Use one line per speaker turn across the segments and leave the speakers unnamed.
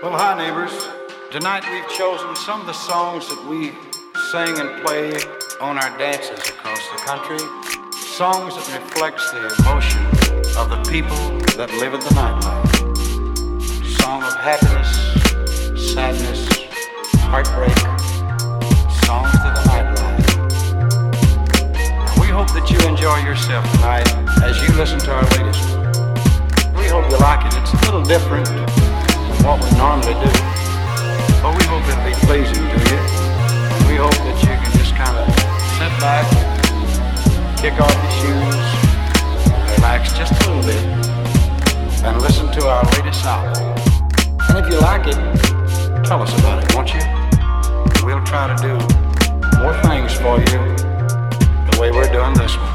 Well, hi, neighbors. Tonight we've chosen some of the songs that we sing and play on our dances across the country. Songs that reflects the emotion of the people that live in the nightlife. Song of happiness, sadness, heartbreak. Songs to the nightlife. We hope that you enjoy yourself tonight as you listen to our latest. We hope you like it. It's a little different what we normally do. But we hope it'll be pleasing to you. We hope that you can just kind of sit back, kick off your shoes, relax just a little bit, and listen to our latest album. And if you like it, tell us about it, won't you? We'll try to do more things for you the way we're doing this one.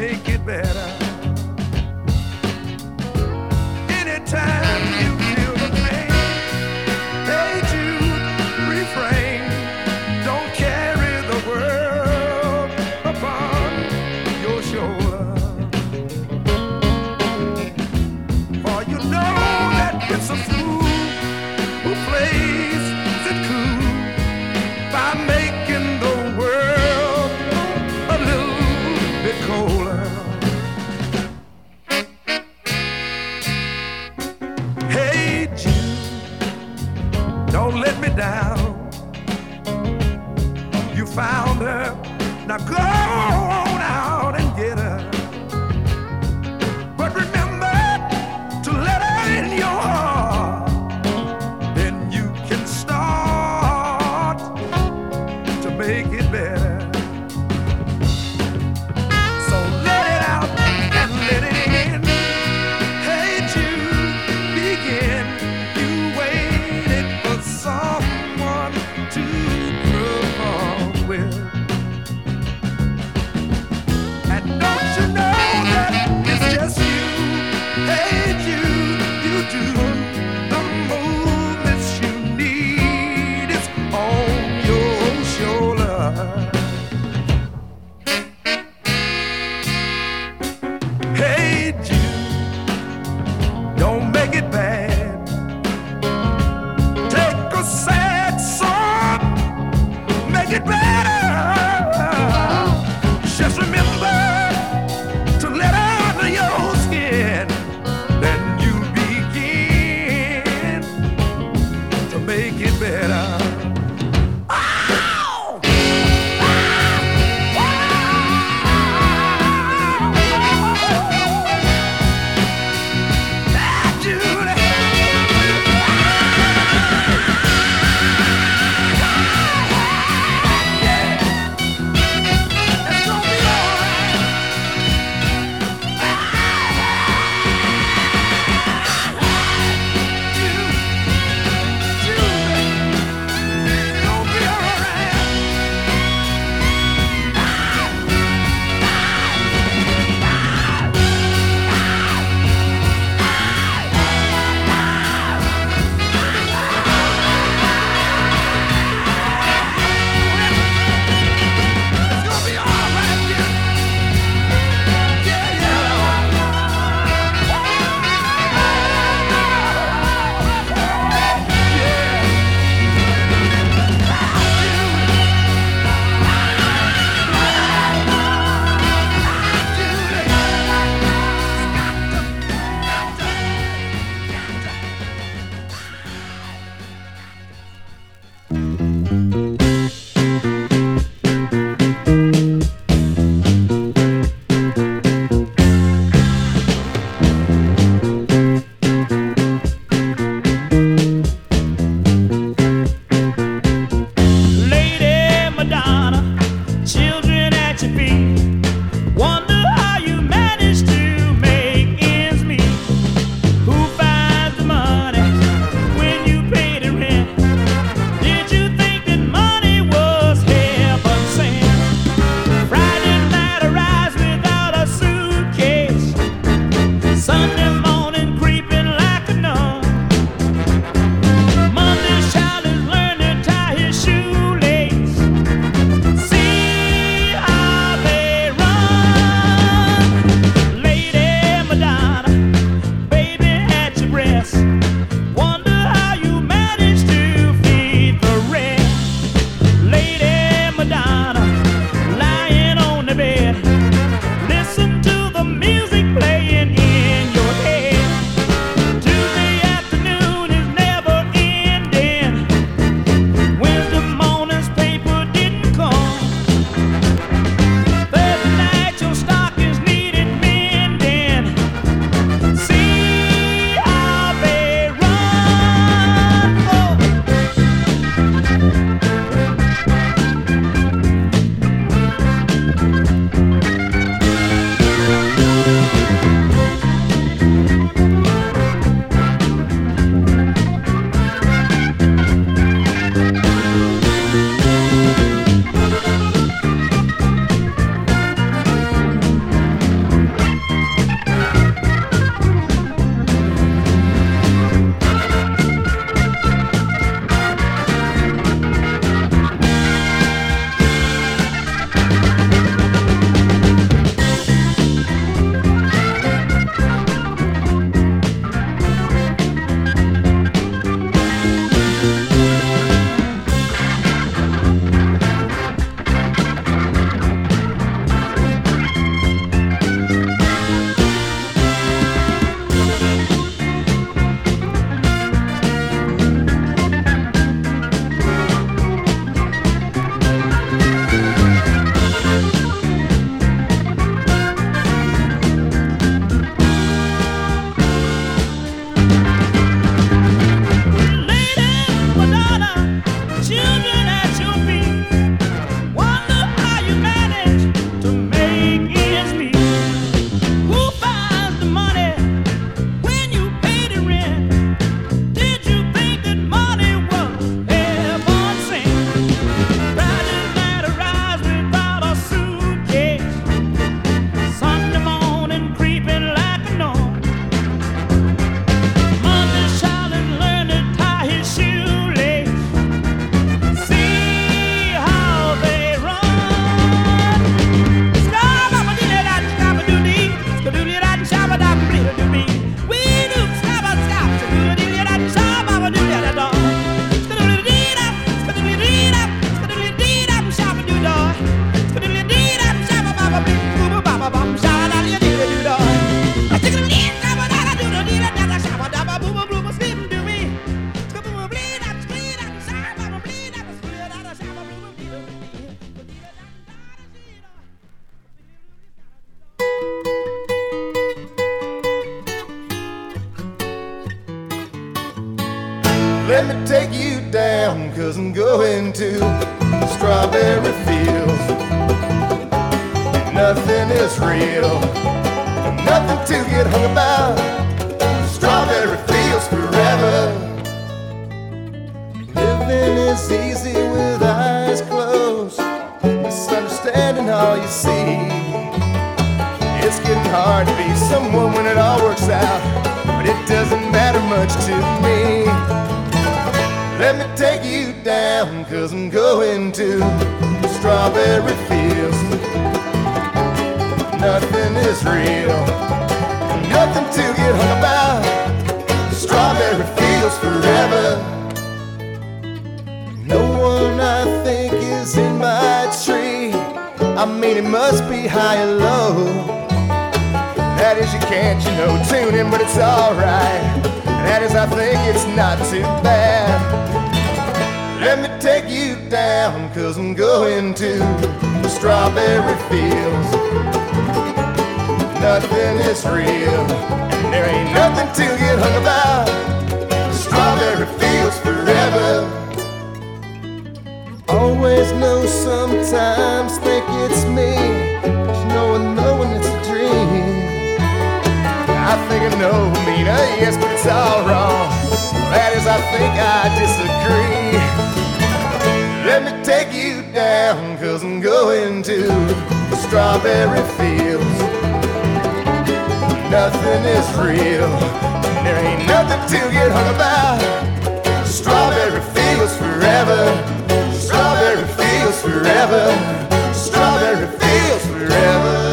make it better. esperar. You see. It's getting hard to be someone when it all works out, but it doesn't matter much to me. Let me take you down, cause I'm going to strawberry fields. Nothing is real, nothing to get hung about. Strawberry fields forever. No one I think is in my. I mean, it must be high or low. That is, you can't, you know, tune in, but it's alright. That is, I think it's not too bad. Let me take you down, cause I'm going to the strawberry fields. Nothing is real, and there ain't nothing to get hung about. Strawberry fields forever. Always know, sometimes think it's me. But you know, I it's a dream. I think I know, Mina, uh, yes, but it's all wrong. That is, I think I disagree. Let me take you down, cause I'm going to the strawberry fields. Nothing is real, there ain't nothing to get hung about. Strawberry fields forever, forever, strawberry fields forever.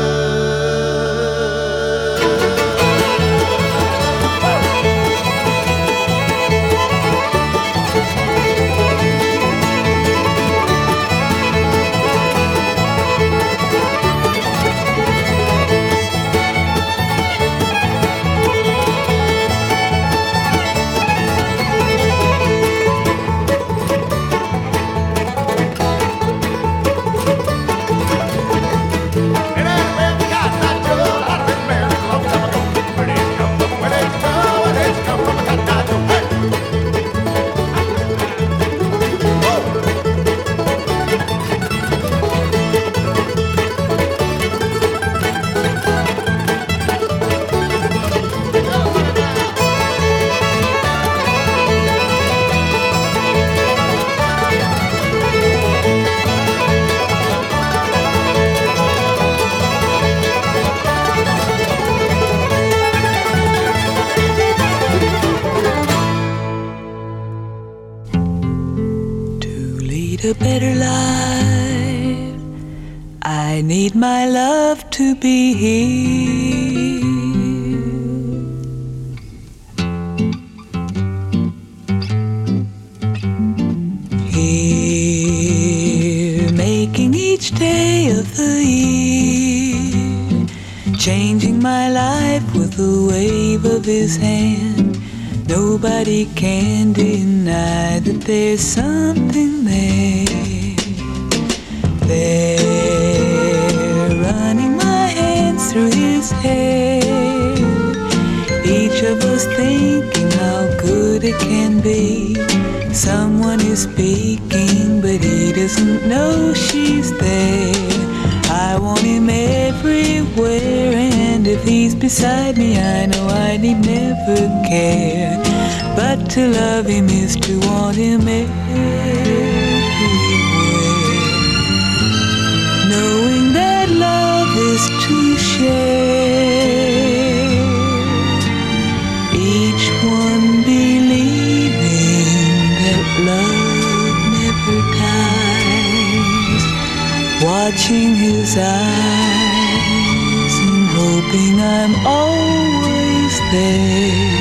To love him is to want him everywhere. Knowing that love is to share. Each one believing that love never dies. Watching his eyes and hoping I'm always there.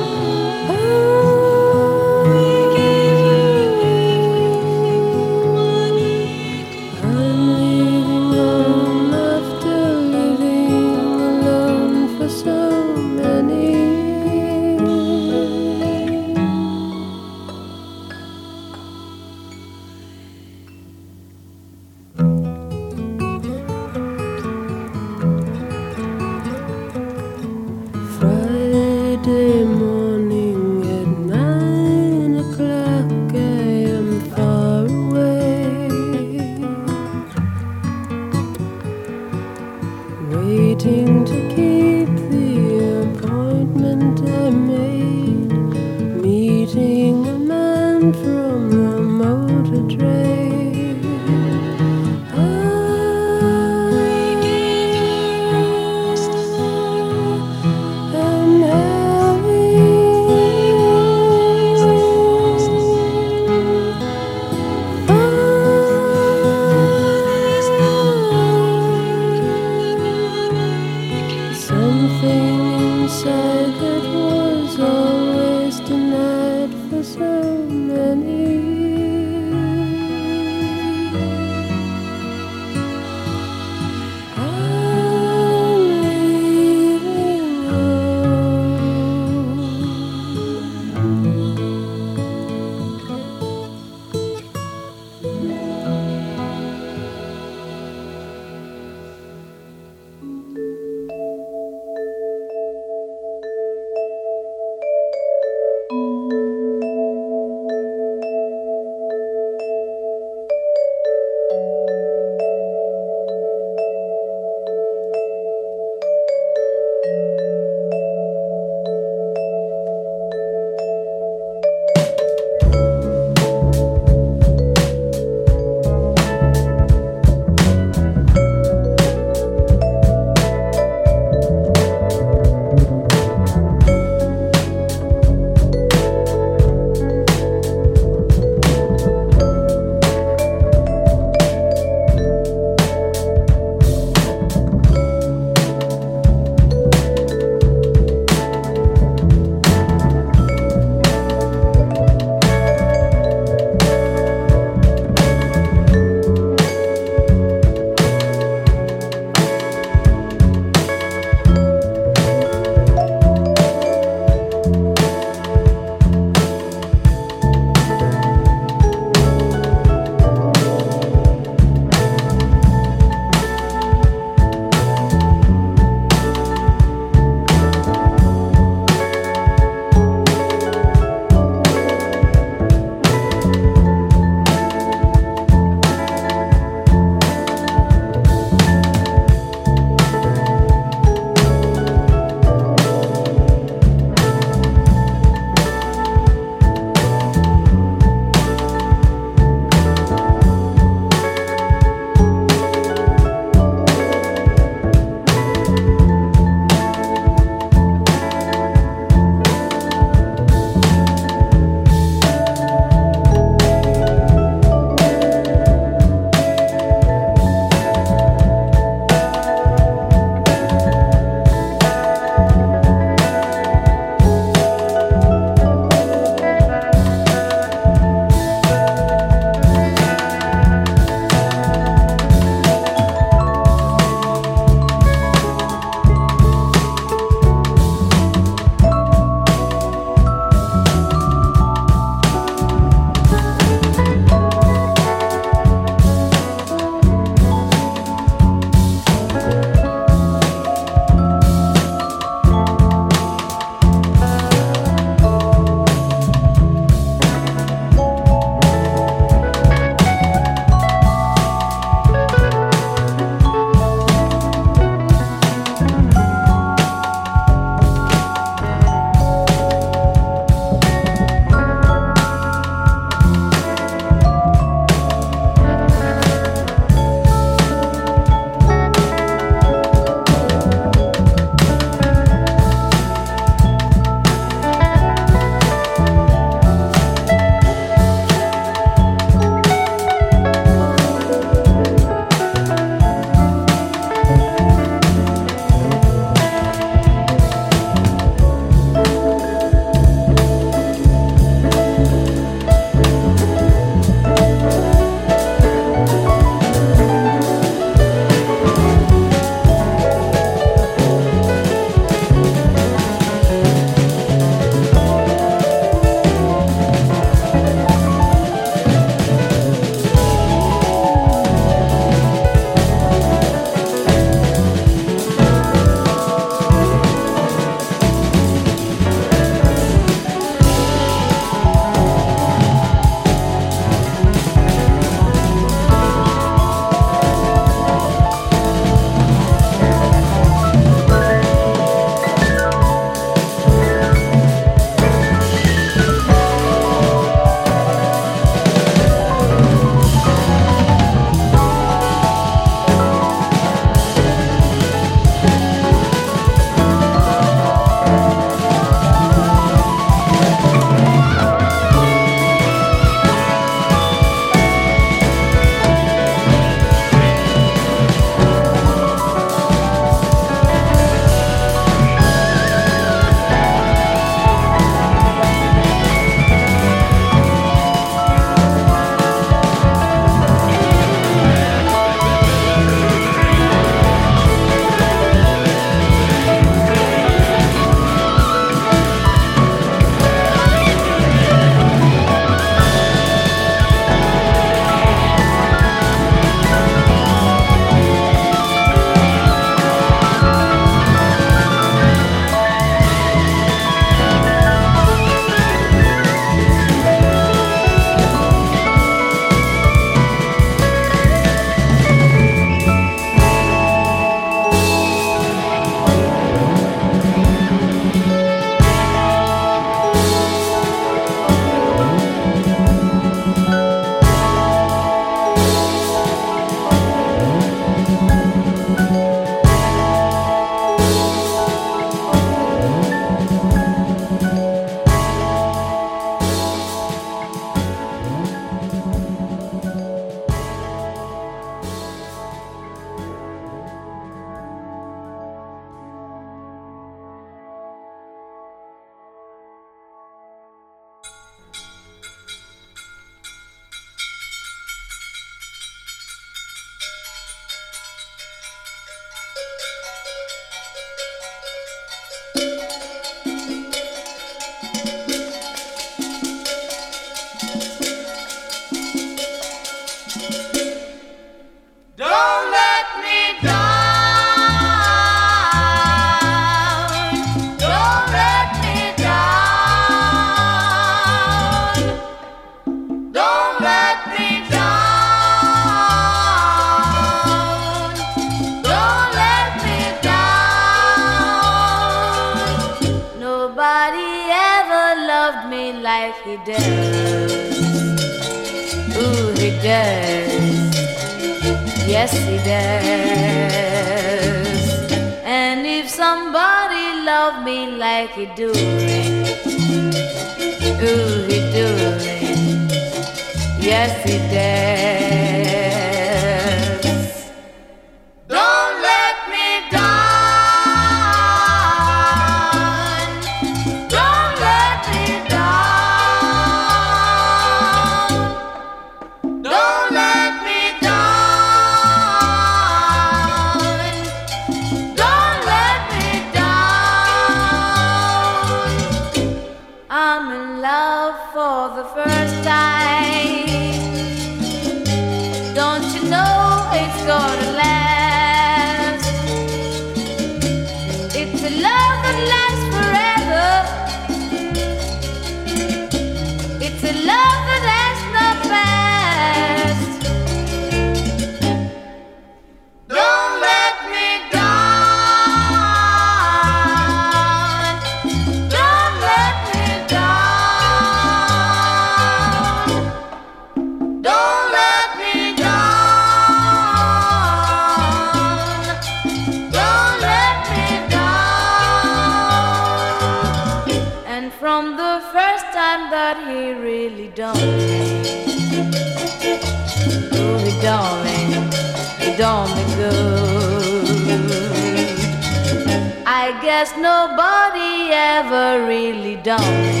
Nobody ever really done me.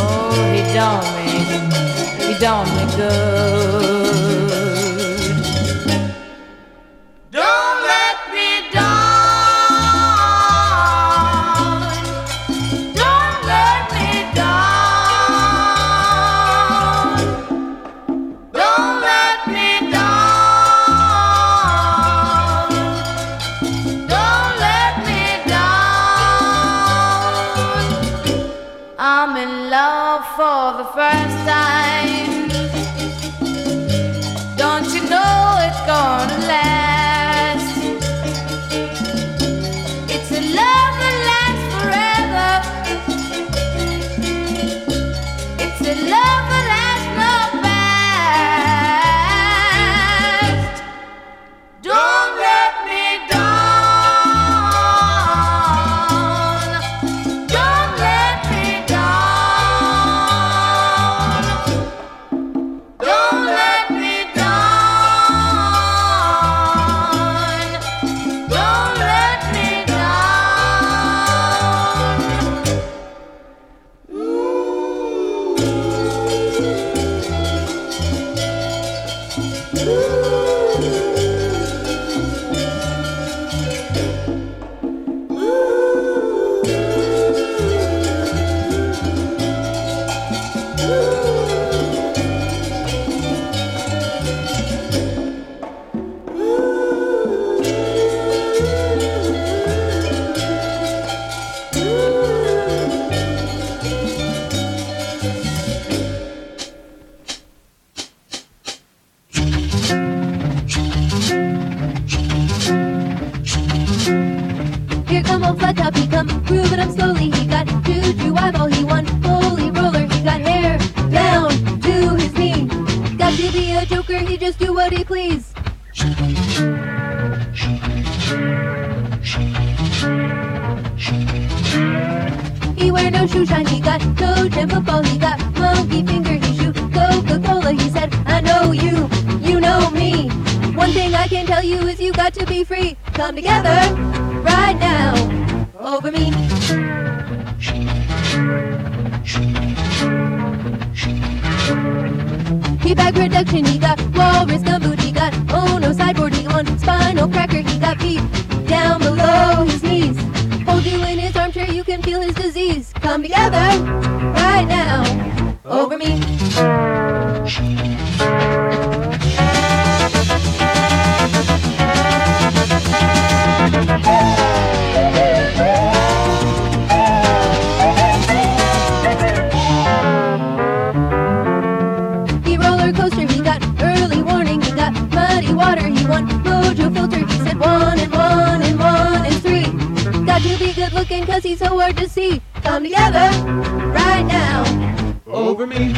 Oh, he done me, he done me good.
he got walrus gumboot
he got.
Oh
no sideboard he on spinal cracker he got beat. Down below his knees. Hold you in his armchair you can feel his disease. Come together right now. Over me. Republican cause he's so hard to see. Come together right now over me.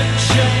attention